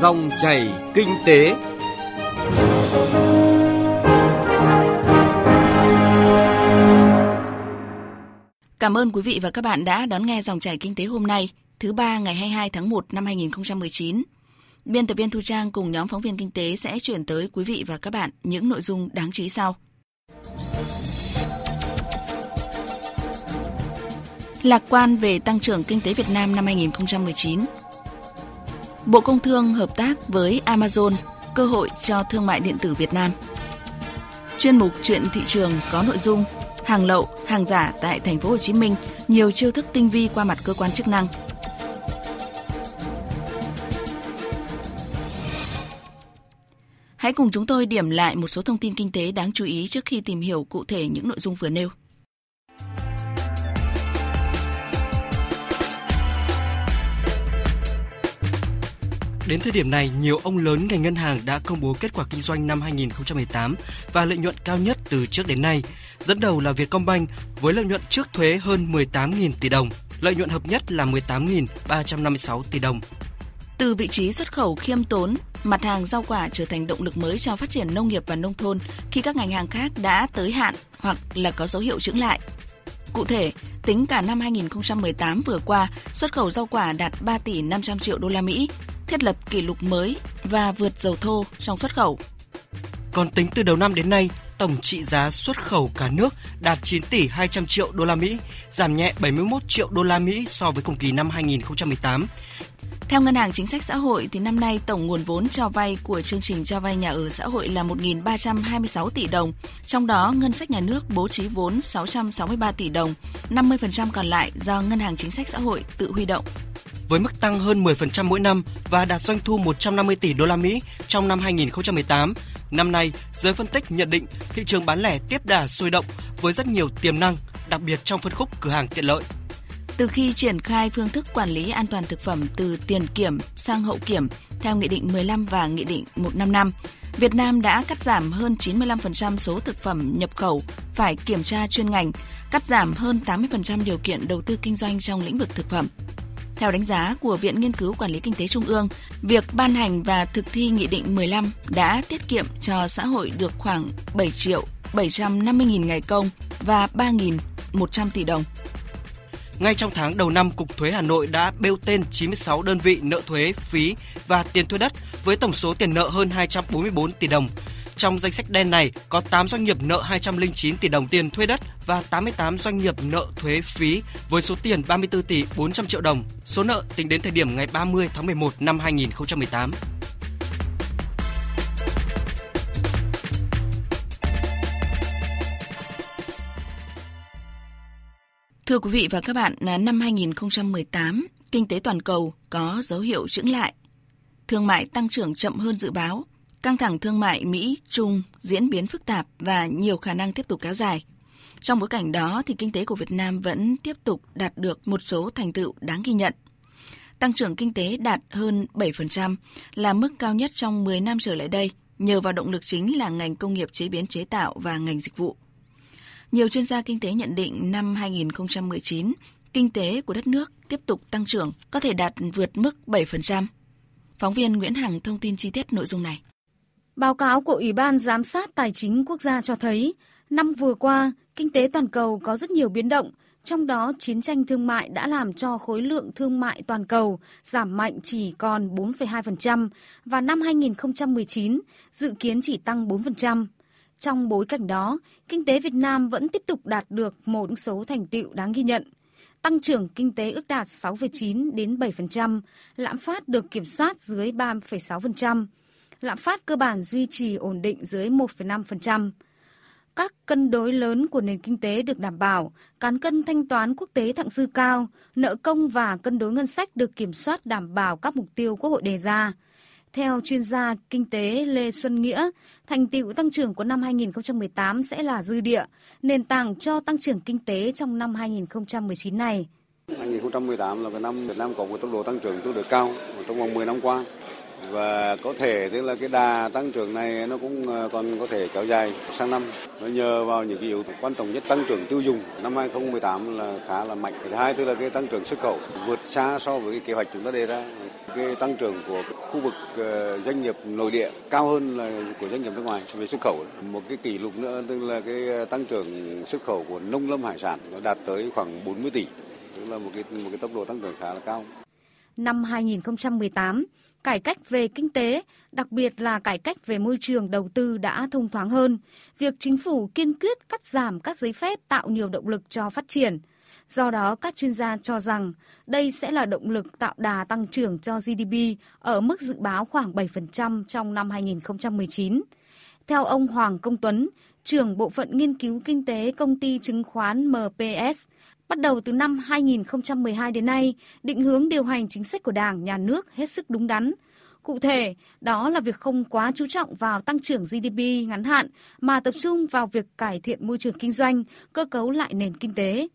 Dòng chảy kinh tế. Cảm ơn quý vị và các bạn đã đón nghe dòng chảy kinh tế hôm nay, thứ ba ngày 22 tháng 1 năm 2019. Biên tập viên Thu Trang cùng nhóm phóng viên kinh tế sẽ chuyển tới quý vị và các bạn những nội dung đáng chú ý sau. Lạc quan về tăng trưởng kinh tế Việt Nam năm 2019. Bộ Công Thương hợp tác với Amazon, cơ hội cho thương mại điện tử Việt Nam. Chuyên mục chuyện thị trường có nội dung hàng lậu, hàng giả tại thành phố Hồ Chí Minh, nhiều chiêu thức tinh vi qua mặt cơ quan chức năng. Hãy cùng chúng tôi điểm lại một số thông tin kinh tế đáng chú ý trước khi tìm hiểu cụ thể những nội dung vừa nêu. Đến thời điểm này, nhiều ông lớn ngành ngân hàng đã công bố kết quả kinh doanh năm 2018 và lợi nhuận cao nhất từ trước đến nay. Dẫn đầu là Vietcombank với lợi nhuận trước thuế hơn 18.000 tỷ đồng, lợi nhuận hợp nhất là 18.356 tỷ đồng. Từ vị trí xuất khẩu khiêm tốn, mặt hàng rau quả trở thành động lực mới cho phát triển nông nghiệp và nông thôn khi các ngành hàng khác đã tới hạn hoặc là có dấu hiệu chững lại. Cụ thể, tính cả năm 2018 vừa qua, xuất khẩu rau quả đạt 3 tỷ 500 triệu đô la Mỹ, thiết lập kỷ lục mới và vượt dầu thô trong xuất khẩu. Còn tính từ đầu năm đến nay, tổng trị giá xuất khẩu cả nước đạt 9 tỷ 200 triệu đô la Mỹ, giảm nhẹ 71 triệu đô la Mỹ so với cùng kỳ năm 2018. Theo Ngân hàng Chính sách Xã hội thì năm nay tổng nguồn vốn cho vay của chương trình cho vay nhà ở xã hội là 1.326 tỷ đồng, trong đó ngân sách nhà nước bố trí vốn 663 tỷ đồng, 50% còn lại do Ngân hàng Chính sách Xã hội tự huy động với mức tăng hơn 10% mỗi năm và đạt doanh thu 150 tỷ đô la Mỹ trong năm 2018. Năm nay, giới phân tích nhận định thị trường bán lẻ tiếp đà sôi động với rất nhiều tiềm năng, đặc biệt trong phân khúc cửa hàng tiện lợi. Từ khi triển khai phương thức quản lý an toàn thực phẩm từ tiền kiểm sang hậu kiểm theo Nghị định 15 và Nghị định 155, Việt Nam đã cắt giảm hơn 95% số thực phẩm nhập khẩu phải kiểm tra chuyên ngành, cắt giảm hơn 80% điều kiện đầu tư kinh doanh trong lĩnh vực thực phẩm. Theo đánh giá của Viện Nghiên cứu Quản lý Kinh tế Trung ương, việc ban hành và thực thi Nghị định 15 đã tiết kiệm cho xã hội được khoảng 7 triệu 750 nghìn ngày công và 3.100 tỷ đồng. Ngay trong tháng đầu năm, Cục Thuế Hà Nội đã bêu tên 96 đơn vị nợ thuế, phí và tiền thuê đất với tổng số tiền nợ hơn 244 tỷ đồng. Trong danh sách đen này có 8 doanh nghiệp nợ 209 tỷ đồng tiền thuê đất và 88 doanh nghiệp nợ thuế phí với số tiền 34 tỷ 400 triệu đồng. Số nợ tính đến thời điểm ngày 30 tháng 11 năm 2018. Thưa quý vị và các bạn, năm 2018, kinh tế toàn cầu có dấu hiệu chững lại. Thương mại tăng trưởng chậm hơn dự báo, Căng thẳng thương mại Mỹ-Trung diễn biến phức tạp và nhiều khả năng tiếp tục kéo dài. Trong bối cảnh đó thì kinh tế của Việt Nam vẫn tiếp tục đạt được một số thành tựu đáng ghi nhận. Tăng trưởng kinh tế đạt hơn 7% là mức cao nhất trong 10 năm trở lại đây, nhờ vào động lực chính là ngành công nghiệp chế biến chế tạo và ngành dịch vụ. Nhiều chuyên gia kinh tế nhận định năm 2019, kinh tế của đất nước tiếp tục tăng trưởng, có thể đạt vượt mức 7%. Phóng viên Nguyễn Hằng thông tin chi tiết nội dung này. Báo cáo của Ủy ban Giám sát Tài chính Quốc gia cho thấy, năm vừa qua, kinh tế toàn cầu có rất nhiều biến động, trong đó chiến tranh thương mại đã làm cho khối lượng thương mại toàn cầu giảm mạnh chỉ còn 4,2% và năm 2019 dự kiến chỉ tăng 4%. Trong bối cảnh đó, kinh tế Việt Nam vẫn tiếp tục đạt được một số thành tựu đáng ghi nhận. Tăng trưởng kinh tế ước đạt 6,9 đến 7%, lạm phát được kiểm soát dưới 3,6%, lạm phát cơ bản duy trì ổn định dưới 1,5%. Các cân đối lớn của nền kinh tế được đảm bảo, cán cân thanh toán quốc tế thặng dư cao, nợ công và cân đối ngân sách được kiểm soát đảm bảo các mục tiêu Quốc hội đề ra. Theo chuyên gia kinh tế Lê Xuân Nghĩa, thành tựu tăng trưởng của năm 2018 sẽ là dư địa, nền tảng cho tăng trưởng kinh tế trong năm 2019 này. 2018 là cái năm Việt Nam có một tốc độ tăng trưởng tương đối cao trong vòng 10 năm qua. Và có thể tức là cái đà tăng trưởng này nó cũng ờ, còn có thể kéo dài sang năm. Nó nhờ vào những cái yếu tố quan trọng nhất tăng trưởng tiêu dùng. Năm 2018 là khá là mạnh. Thứ hai tức là cái tăng trưởng xuất khẩu vượt xa so với cái kế hoạch chúng ta đề ra. Cái tăng trưởng của khu vực ờ, doanh nghiệp nội địa cao hơn là của doanh nghiệp nước ngoài về xuất khẩu. Một cái kỷ lục nữa tức là cái ờ, tăng trưởng xuất khẩu của nông lâm hải sản nó đạt tới khoảng 40 tỷ, tức là một cái một cái tốc độ tăng trưởng khá là cao. Năm 2018, cải cách về kinh tế, đặc biệt là cải cách về môi trường đầu tư đã thông thoáng hơn. Việc chính phủ kiên quyết cắt giảm các giấy phép tạo nhiều động lực cho phát triển. Do đó, các chuyên gia cho rằng đây sẽ là động lực tạo đà tăng trưởng cho GDP ở mức dự báo khoảng 7% trong năm 2019. Theo ông Hoàng Công Tuấn, trưởng bộ phận nghiên cứu kinh tế công ty chứng khoán MPS, bắt đầu từ năm 2012 đến nay, định hướng điều hành chính sách của Đảng, Nhà nước hết sức đúng đắn. Cụ thể, đó là việc không quá chú trọng vào tăng trưởng GDP ngắn hạn mà tập trung vào việc cải thiện môi trường kinh doanh, cơ cấu lại nền kinh tế.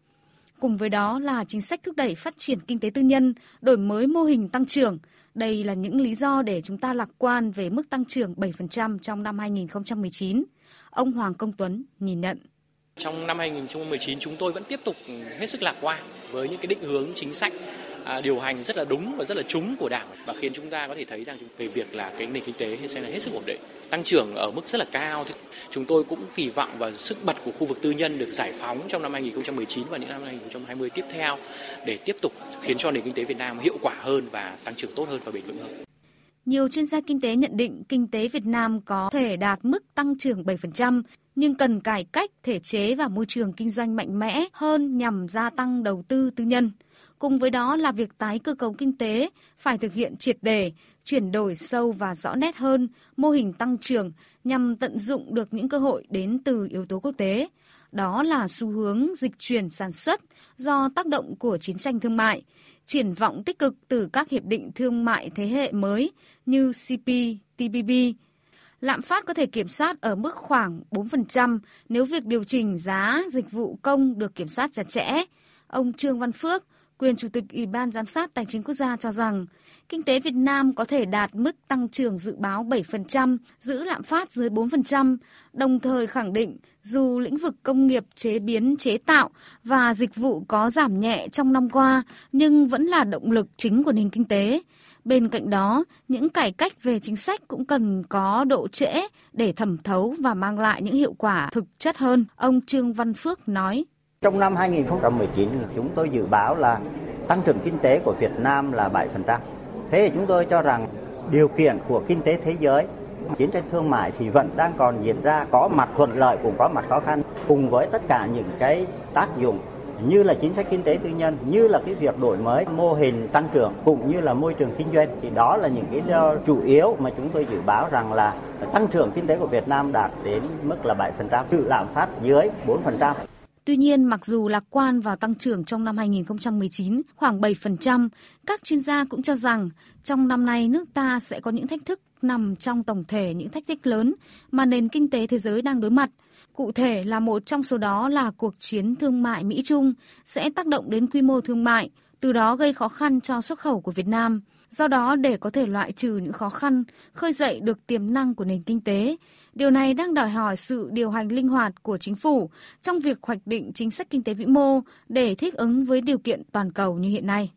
Cùng với đó là chính sách thúc đẩy phát triển kinh tế tư nhân, đổi mới mô hình tăng trưởng. Đây là những lý do để chúng ta lạc quan về mức tăng trưởng 7% trong năm 2019. Ông Hoàng Công Tuấn nhìn nhận. Trong năm 2019 chúng tôi vẫn tiếp tục hết sức lạc quan với những cái định hướng chính sách à, điều hành rất là đúng và rất là trúng của đảng và khiến chúng ta có thể thấy rằng về việc là cái nền kinh tế sẽ là hết sức ổn định tăng trưởng ở mức rất là cao thì chúng tôi cũng kỳ vọng vào sức bật của khu vực tư nhân được giải phóng trong năm 2019 và những năm 2020 tiếp theo để tiếp tục khiến cho nền kinh tế Việt Nam hiệu quả hơn và tăng trưởng tốt hơn và bền vững hơn. Nhiều chuyên gia kinh tế nhận định kinh tế Việt Nam có thể đạt mức tăng trưởng 7%, nhưng cần cải cách thể chế và môi trường kinh doanh mạnh mẽ hơn nhằm gia tăng đầu tư tư nhân. Cùng với đó là việc tái cơ cấu kinh tế phải thực hiện triệt đề, chuyển đổi sâu và rõ nét hơn mô hình tăng trưởng nhằm tận dụng được những cơ hội đến từ yếu tố quốc tế. Đó là xu hướng dịch chuyển sản xuất do tác động của chiến tranh thương mại, triển vọng tích cực từ các hiệp định thương mại thế hệ mới như CPTPP. Lạm phát có thể kiểm soát ở mức khoảng 4% nếu việc điều chỉnh giá dịch vụ công được kiểm soát chặt chẽ. Ông Trương Văn Phước, quyền Chủ tịch Ủy ban Giám sát Tài chính Quốc gia cho rằng, kinh tế Việt Nam có thể đạt mức tăng trưởng dự báo 7%, giữ lạm phát dưới 4%, đồng thời khẳng định dù lĩnh vực công nghiệp chế biến chế tạo và dịch vụ có giảm nhẹ trong năm qua, nhưng vẫn là động lực chính của nền kinh tế. Bên cạnh đó, những cải cách về chính sách cũng cần có độ trễ để thẩm thấu và mang lại những hiệu quả thực chất hơn, ông Trương Văn Phước nói. Trong năm 2019 chúng tôi dự báo là tăng trưởng kinh tế của Việt Nam là 7%. Thế thì chúng tôi cho rằng điều kiện của kinh tế thế giới chiến tranh thương mại thì vẫn đang còn diễn ra có mặt thuận lợi cũng có mặt khó khăn cùng với tất cả những cái tác dụng như là chính sách kinh tế tư nhân như là cái việc đổi mới mô hình tăng trưởng cũng như là môi trường kinh doanh thì đó là những cái chủ yếu mà chúng tôi dự báo rằng là tăng trưởng kinh tế của Việt Nam đạt đến mức là 7%, tự lạm phát dưới 4%. Tuy nhiên, mặc dù lạc quan vào tăng trưởng trong năm 2019 khoảng 7%, các chuyên gia cũng cho rằng trong năm nay nước ta sẽ có những thách thức nằm trong tổng thể những thách thức lớn mà nền kinh tế thế giới đang đối mặt. Cụ thể là một trong số đó là cuộc chiến thương mại Mỹ-Trung sẽ tác động đến quy mô thương mại, từ đó gây khó khăn cho xuất khẩu của Việt Nam. Do đó, để có thể loại trừ những khó khăn, khơi dậy được tiềm năng của nền kinh tế, điều này đang đòi hỏi sự điều hành linh hoạt của chính phủ trong việc hoạch định chính sách kinh tế vĩ mô để thích ứng với điều kiện toàn cầu như hiện nay.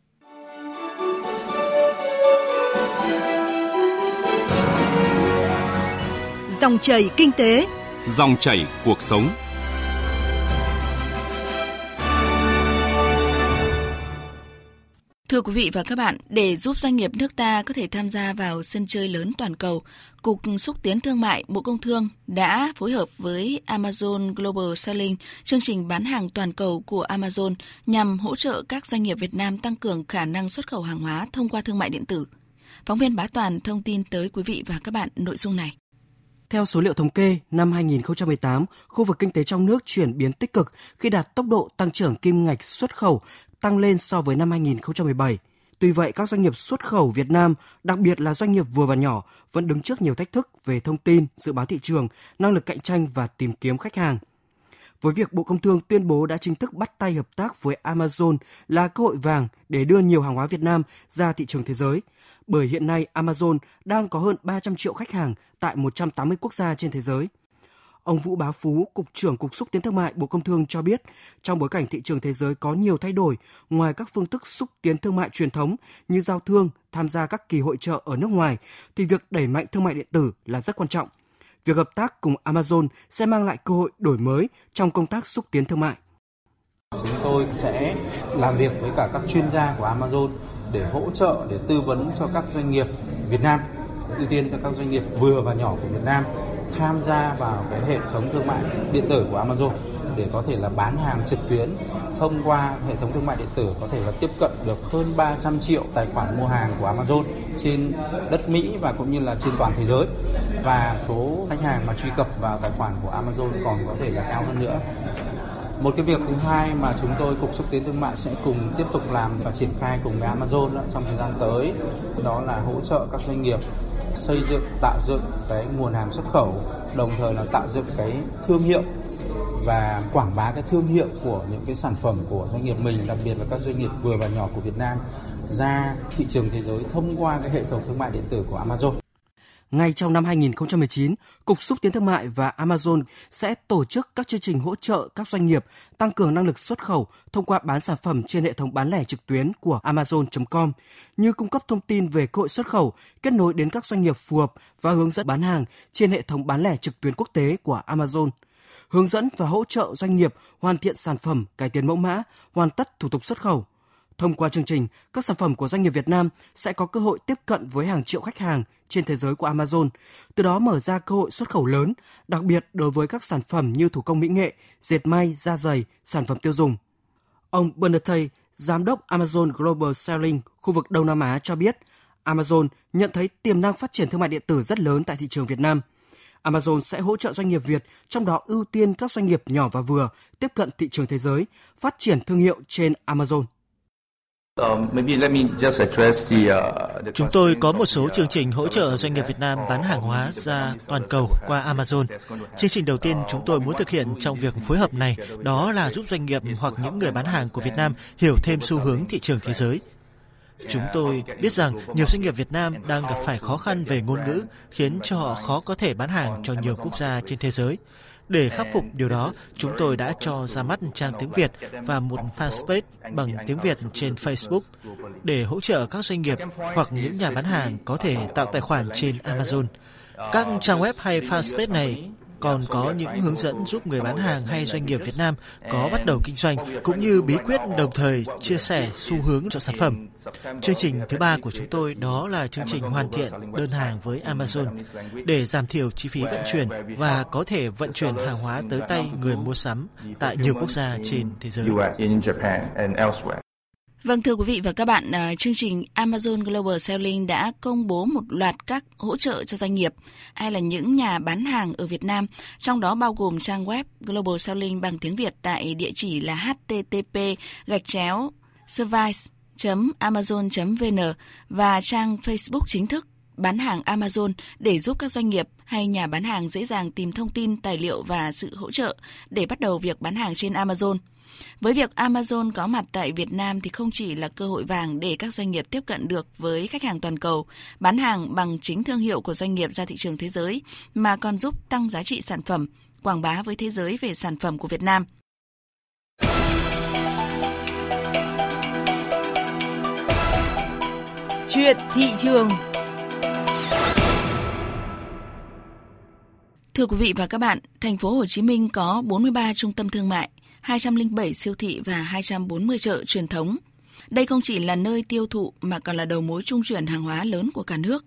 Dòng chảy kinh tế, dòng chảy cuộc sống. Thưa quý vị và các bạn, để giúp doanh nghiệp nước ta có thể tham gia vào sân chơi lớn toàn cầu, Cục Xúc tiến Thương mại Bộ Công Thương đã phối hợp với Amazon Global Selling, chương trình bán hàng toàn cầu của Amazon nhằm hỗ trợ các doanh nghiệp Việt Nam tăng cường khả năng xuất khẩu hàng hóa thông qua thương mại điện tử. Phóng viên Bá Toàn thông tin tới quý vị và các bạn nội dung này. Theo số liệu thống kê, năm 2018, khu vực kinh tế trong nước chuyển biến tích cực khi đạt tốc độ tăng trưởng kim ngạch xuất khẩu tăng lên so với năm 2017. Tuy vậy, các doanh nghiệp xuất khẩu Việt Nam, đặc biệt là doanh nghiệp vừa và nhỏ, vẫn đứng trước nhiều thách thức về thông tin, dự báo thị trường, năng lực cạnh tranh và tìm kiếm khách hàng. Với việc Bộ Công Thương tuyên bố đã chính thức bắt tay hợp tác với Amazon là cơ hội vàng để đưa nhiều hàng hóa Việt Nam ra thị trường thế giới, bởi hiện nay Amazon đang có hơn 300 triệu khách hàng tại 180 quốc gia trên thế giới. Ông Vũ Bá Phú, Cục trưởng Cục Xúc tiến Thương mại Bộ Công Thương cho biết, trong bối cảnh thị trường thế giới có nhiều thay đổi, ngoài các phương thức xúc tiến thương mại truyền thống như giao thương, tham gia các kỳ hội trợ ở nước ngoài, thì việc đẩy mạnh thương mại điện tử là rất quan trọng. Việc hợp tác cùng Amazon sẽ mang lại cơ hội đổi mới trong công tác xúc tiến thương mại. Chúng tôi sẽ làm việc với cả các chuyên gia của Amazon để hỗ trợ, để tư vấn cho các doanh nghiệp Việt Nam, ưu tiên cho các doanh nghiệp vừa và nhỏ của Việt Nam tham gia vào cái hệ thống thương mại điện tử của Amazon để có thể là bán hàng trực tuyến thông qua hệ thống thương mại điện tử có thể là tiếp cận được hơn 300 triệu tài khoản mua hàng của Amazon trên đất Mỹ và cũng như là trên toàn thế giới và số khách hàng mà truy cập vào tài khoản của Amazon còn có thể là cao hơn nữa. Một cái việc thứ hai mà chúng tôi cục xúc tiến thương mại sẽ cùng tiếp tục làm và triển khai cùng với Amazon đó, trong thời gian tới đó là hỗ trợ các doanh nghiệp xây dựng, tạo dựng cái nguồn hàng xuất khẩu, đồng thời là tạo dựng cái thương hiệu và quảng bá cái thương hiệu của những cái sản phẩm của doanh nghiệp mình, đặc biệt là các doanh nghiệp vừa và nhỏ của Việt Nam ra thị trường thế giới thông qua cái hệ thống thương mại điện tử của Amazon. Ngay trong năm 2019, Cục Xúc tiến Thương mại và Amazon sẽ tổ chức các chương trình hỗ trợ các doanh nghiệp tăng cường năng lực xuất khẩu thông qua bán sản phẩm trên hệ thống bán lẻ trực tuyến của Amazon.com, như cung cấp thông tin về cơ hội xuất khẩu, kết nối đến các doanh nghiệp phù hợp và hướng dẫn bán hàng trên hệ thống bán lẻ trực tuyến quốc tế của Amazon hướng dẫn và hỗ trợ doanh nghiệp hoàn thiện sản phẩm, cải tiến mẫu mã, hoàn tất thủ tục xuất khẩu. Thông qua chương trình, các sản phẩm của doanh nghiệp Việt Nam sẽ có cơ hội tiếp cận với hàng triệu khách hàng trên thế giới của Amazon, từ đó mở ra cơ hội xuất khẩu lớn, đặc biệt đối với các sản phẩm như thủ công mỹ nghệ, dệt may, da giày, sản phẩm tiêu dùng. Ông Bernatey, giám đốc Amazon Global Selling khu vực Đông Nam Á cho biết, Amazon nhận thấy tiềm năng phát triển thương mại điện tử rất lớn tại thị trường Việt Nam – Amazon sẽ hỗ trợ doanh nghiệp Việt, trong đó ưu tiên các doanh nghiệp nhỏ và vừa tiếp cận thị trường thế giới, phát triển thương hiệu trên Amazon. Um, uh, Chúng tôi có một số chương trình hỗ trợ doanh nghiệp Việt Nam bán hàng hóa ra toàn cầu qua Amazon. Chương trình đầu tiên chúng tôi muốn thực hiện trong việc phối hợp này đó là giúp doanh nghiệp hoặc những người bán hàng của Việt Nam hiểu thêm xu hướng thị trường thế giới. Chúng tôi biết rằng nhiều doanh nghiệp Việt Nam đang gặp phải khó khăn về ngôn ngữ, khiến cho họ khó có thể bán hàng cho nhiều quốc gia trên thế giới. Để khắc phục điều đó, chúng tôi đã cho ra mắt trang tiếng Việt và một fanpage bằng tiếng Việt trên Facebook để hỗ trợ các doanh nghiệp hoặc những nhà bán hàng có thể tạo tài khoản trên Amazon. Các trang web hay fanpage này còn có những hướng dẫn giúp người bán hàng hay doanh nghiệp Việt Nam có bắt đầu kinh doanh cũng như bí quyết đồng thời chia sẻ xu hướng cho sản phẩm. Chương trình thứ ba của chúng tôi đó là chương trình hoàn thiện đơn hàng với Amazon để giảm thiểu chi phí vận chuyển và có thể vận chuyển hàng hóa tới tay người mua sắm tại nhiều quốc gia trên thế giới. Vâng thưa quý vị và các bạn, ờ, chương trình Amazon Global Selling đã công bố một loạt các hỗ trợ cho doanh nghiệp hay là những nhà bán hàng ở Việt Nam, trong đó bao gồm trang web Global Selling bằng tiếng Việt tại địa chỉ là http gạch chéo service.amazon.vn và trang Facebook chính thức bán hàng Amazon để giúp các doanh nghiệp hay nhà bán hàng dễ dàng tìm thông tin, tài liệu và sự hỗ trợ để bắt đầu việc bán hàng trên Amazon. Với việc Amazon có mặt tại Việt Nam thì không chỉ là cơ hội vàng để các doanh nghiệp tiếp cận được với khách hàng toàn cầu, bán hàng bằng chính thương hiệu của doanh nghiệp ra thị trường thế giới, mà còn giúp tăng giá trị sản phẩm, quảng bá với thế giới về sản phẩm của Việt Nam. Chuyện thị trường Thưa quý vị và các bạn, thành phố Hồ Chí Minh có 43 trung tâm thương mại, 207 siêu thị và 240 chợ truyền thống. Đây không chỉ là nơi tiêu thụ mà còn là đầu mối trung chuyển hàng hóa lớn của cả nước.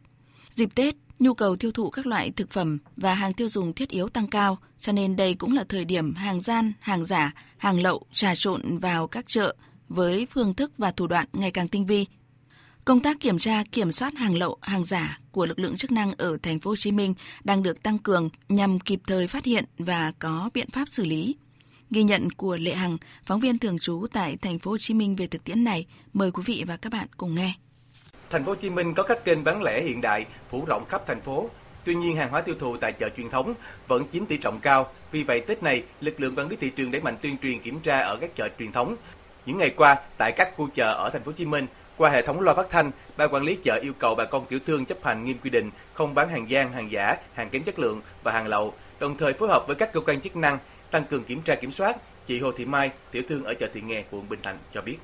Dịp Tết, nhu cầu tiêu thụ các loại thực phẩm và hàng tiêu dùng thiết yếu tăng cao, cho nên đây cũng là thời điểm hàng gian, hàng giả, hàng lậu trà trộn vào các chợ với phương thức và thủ đoạn ngày càng tinh vi. Công tác kiểm tra, kiểm soát hàng lậu, hàng giả của lực lượng chức năng ở thành phố Hồ Chí Minh đang được tăng cường nhằm kịp thời phát hiện và có biện pháp xử lý. Ghi nhận của Lệ Hằng, phóng viên thường trú tại thành phố Hồ Chí Minh về thực tiễn này, mời quý vị và các bạn cùng nghe. Thành phố Hồ Chí Minh có các kênh bán lẻ hiện đại phủ rộng khắp thành phố. Tuy nhiên, hàng hóa tiêu thụ tại chợ truyền thống vẫn chiếm tỷ trọng cao. Vì vậy, Tết này, lực lượng quản lý thị trường đẩy mạnh tuyên truyền kiểm tra ở các chợ truyền thống. Những ngày qua, tại các khu chợ ở thành phố Hồ Chí Minh, Qua hệ thống loa phát thanh, ban quản lý chợ yêu cầu bà con tiểu thương chấp hành nghiêm quy định không bán hàng gian, hàng giả, hàng kém chất lượng và hàng lậu, đồng thời phối hợp với các cơ quan chức năng tăng cường kiểm tra kiểm soát. Chị Hồ Thị Mai, tiểu thương ở chợ Thị Nghè, quận Bình Thạnh cho biết.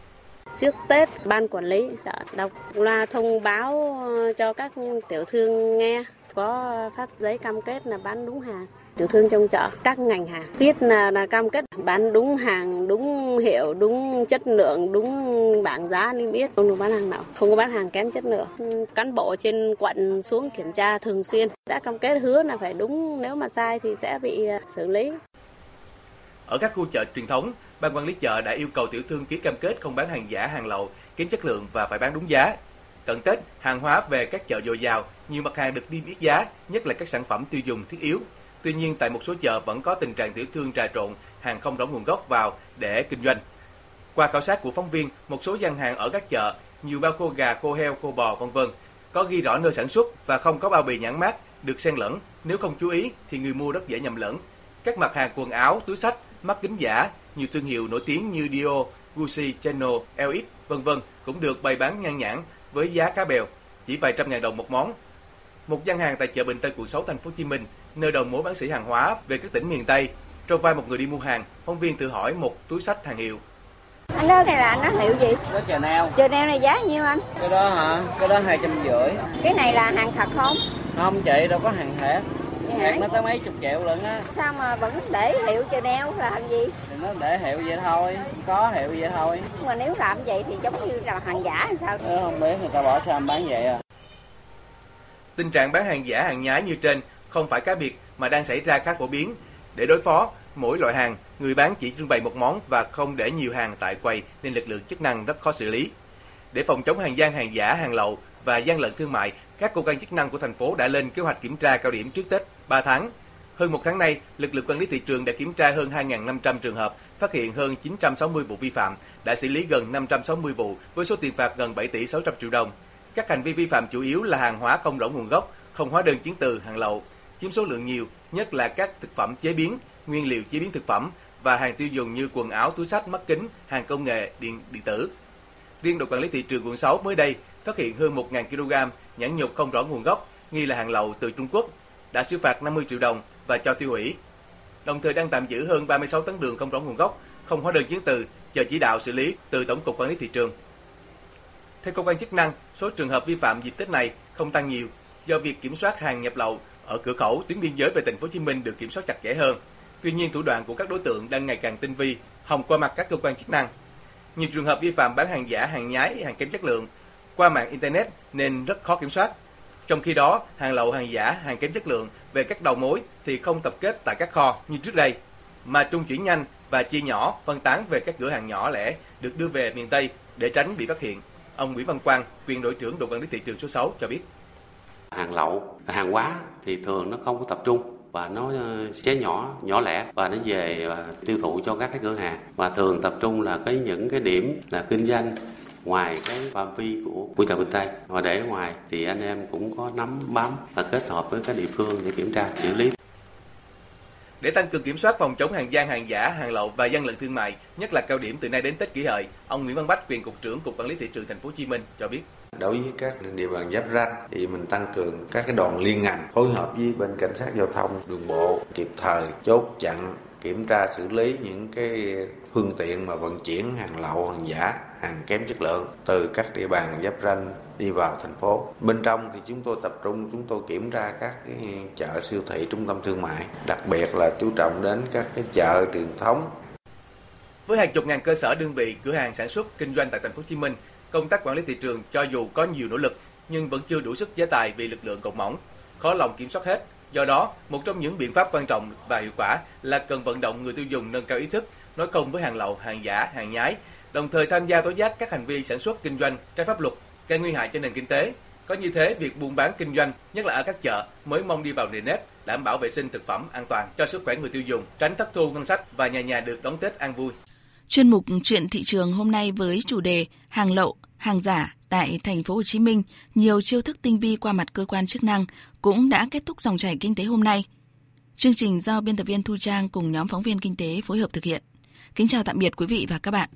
Trước Tết, ban quản lý chợ đọc loa thông báo ờ, cho các tiểu thương nghe có phát giấy cam kết là bán đúng hàng. Tiểu thương trong chợ các ngành hàng biết là, là cam kết bán đúng hàng đúng hiệu đúng chất lượng đúng bảng giá niêm yết. Không được bán hàng nào không có bán hàng kém chất lượng. Ừ, cán bộ trên quận xuống kiểm tra thường xuyên. Đã cam kết hứa là phải đúng nếu mà sai thì sẽ bị ờ, xử lý ở các khu chợ truyền thống ban quản lý chợ đã yêu cầu tiểu thương ký cam kết không bán hàng giả hàng lậu kém chất lượng và phải bán đúng giá cận Tết, hàng hóa về các chợ dồi dào, nhiều mặt hàng được niêm yết giá, nhất là các sản phẩm tiêu dùng thiết yếu. Tuy nhiên, tại một số chợ vẫn có tình trạng tiểu thương trà trộn hàng không rõ nguồn gốc vào để kinh doanh. Qua khảo sát của phóng viên, một số gian hàng ở các chợ, nhiều bao khô gà, khô heo, khô bò, vân vân, có ghi rõ nơi sản xuất và không có bao bì nhãn mát, được xen lẫn. Nếu không chú ý thì người mua rất dễ nhầm lẫn. Các mặt hàng quần áo, túi sách, mắt kính giả, nhiều thương hiệu nổi tiếng như Dio, Gucci, Chanel, LX, vân vân cũng được bày bán nhan nhản với giá khá bèo, chỉ vài trăm ngàn đồng một món. Một gian hàng tại chợ Bình Tân quận 6 thành phố Hồ Chí Minh, nơi đầu mối bán sỉ hàng hóa về các tỉnh miền Tây, trong vai một người đi mua hàng, phóng viên tự hỏi một túi sách hàng hiệu. Anh ơi, này là anh nói hiệu gì? Neo. Chờ neo này giá nhiêu anh? Cái đó hả? Cái đó hai trăm rưỡi. Cái này là hàng thật không? Không chị, đâu có hàng thiệt. Thiệt nó tới mấy chục triệu lận á. Sao mà vẫn để hiệu chờ neo là hàng gì? Thì nó để hiệu vậy thôi, có hiệu vậy thôi. Nhưng mà nếu làm vậy thì giống như là hàng giả hay sao? Ừ, không biết người ta bỏ sao bán vậy à. Tình trạng bán hàng giả hàng nhái như trên không phải cá biệt mà đang xảy ra khá phổ biến. Để đối phó, mỗi loại hàng, người bán chỉ trưng bày một món và không để nhiều hàng tại quầy nên lực lượng chức năng rất khó xử lý. Để phòng chống hàng gian, hàng giả, hàng lậu và gian lận thương mại, các cơ quan chức năng của thành phố đã lên kế hoạch kiểm tra cao điểm trước Tết 3 tháng. Hơn một tháng nay, lực lượng quản lý thị trường đã kiểm tra hơn 2.500 trường hợp, phát hiện hơn 960 vụ vi phạm, đã xử lý gần 560 vụ với số tiền phạt gần 7 tỷ 600 triệu đồng. Các hành vi vi phạm chủ yếu là hàng hóa không rõ nguồn gốc, không hóa đơn chứng từ, hàng lậu, chiếm số lượng nhiều, nhất là các thực phẩm chế biến, nguyên liệu chế biến thực phẩm và hàng tiêu dùng như quần áo, túi sách, mắt kính, hàng công nghệ, điện điện tử. Riêng đội quản lý thị trường quận 6 mới đây phát hiện hơn 1.000 kg nhãn nhục không rõ nguồn gốc, nghi là hàng lậu từ Trung Quốc, đã xử phạt 50 triệu đồng và cho tiêu hủy. Đồng thời đang tạm giữ hơn 36 tấn đường không rõ nguồn gốc, không hóa đơn chứng từ, chờ chỉ đạo xử lý từ Tổng cục Quản lý thị trường. Theo cơ quan chức năng, số trường hợp vi phạm dịp Tết này không tăng nhiều do việc kiểm soát hàng nhập lậu ở cửa khẩu tuyến biên giới về thành phố Hồ Chí Minh được kiểm soát chặt chẽ hơn. Tuy nhiên thủ đoạn của các đối tượng đang ngày càng tinh vi, hòng qua mặt các cơ quan chức năng. Nhiều trường hợp vi phạm bán hàng giả, hàng nhái, hàng kém chất lượng qua mạng internet nên rất khó kiểm soát. Trong khi đó, hàng lậu, hàng giả, hàng kém chất lượng về các đầu mối thì không tập kết tại các kho như trước đây, mà trung chuyển nhanh và chia nhỏ, phân tán về các cửa hàng nhỏ lẻ được đưa về miền Tây để tránh bị phát hiện. Ông Nguyễn Văn Quang, quyền đội trưởng đội quản lý thị trường số 6 cho biết. Hàng lậu, hàng hóa thì thường nó không có tập trung và nó ờ, chế nhỏ nhỏ lẻ và nó về và tiêu thụ cho các cái cửa hàng. Và thường tập trung là cái những cái điểm là kinh doanh ngoài cái phạm vi của của chợ Bình Tây và để ngoài thì anh em cũng có nắm bám và kết hợp với các địa phương để kiểm tra xử lý. Để tăng cường kiểm soát phòng chống hàng gian, hàng giả, hàng lậu và gian lận thương mại, nhất là cao điểm từ nay đến Tết Kỷ Hợi, ông Nguyễn Văn Bách, quyền cục trưởng cục quản lý thị trường thành phố Hồ Chí Minh cho biết đối với các địa bàn giáp ranh thì mình tăng cường các cái đoàn liên ngành phối hợp với bên cảnh sát giao thông đường bộ kịp thời chốt chặn kiểm tra xử lý những cái phương tiện mà vận chuyển hàng lậu hàng giả hàng kém chất lượng từ các địa bàn giáp ranh đi vào thành phố. Bên trong thì chúng tôi tập trung chúng tôi kiểm tra các cái chợ siêu thị trung tâm thương mại, đặc biệt là chú trọng đến các cái chợ truyền thống. Với hàng chục ngàn cơ sở đơn vị cửa hàng sản xuất kinh doanh tại thành phố Hồ Chí Minh, công tác quản lý thị trường cho dù có nhiều nỗ lực nhưng vẫn chưa đủ sức giá tài vì lực lượng còn mỏng, khó lòng kiểm soát hết. Do đó, một trong những biện pháp quan trọng và hiệu quả là cần vận động người tiêu dùng nâng cao ý thức, nói không với hàng lậu, hàng giả, hàng nhái, đồng thời tham gia tố giác các hành vi sản xuất kinh doanh trái pháp luật gây nguy hại cho nền kinh tế. Có như thế, việc buôn bán kinh doanh, nhất là ở các chợ, mới mong đi vào nề nếp, đảm bảo vệ sinh thực phẩm an toàn cho sức khỏe người tiêu dùng, tránh thất thu ngân sách và nhà nhà được đón Tết an vui. Chuyên mục chuyện thị trường hôm nay với chủ đề hàng lậu, hàng giả tại thành phố Hồ Chí Minh, nhiều chiêu thức tinh vi qua mặt cơ quan chức năng cũng đã kết thúc dòng chảy kinh tế hôm nay. Chương trình do biên tập viên Thu Trang cùng nhóm phóng viên kinh tế phối hợp thực hiện. Kính chào tạm biệt quý vị và các bạn.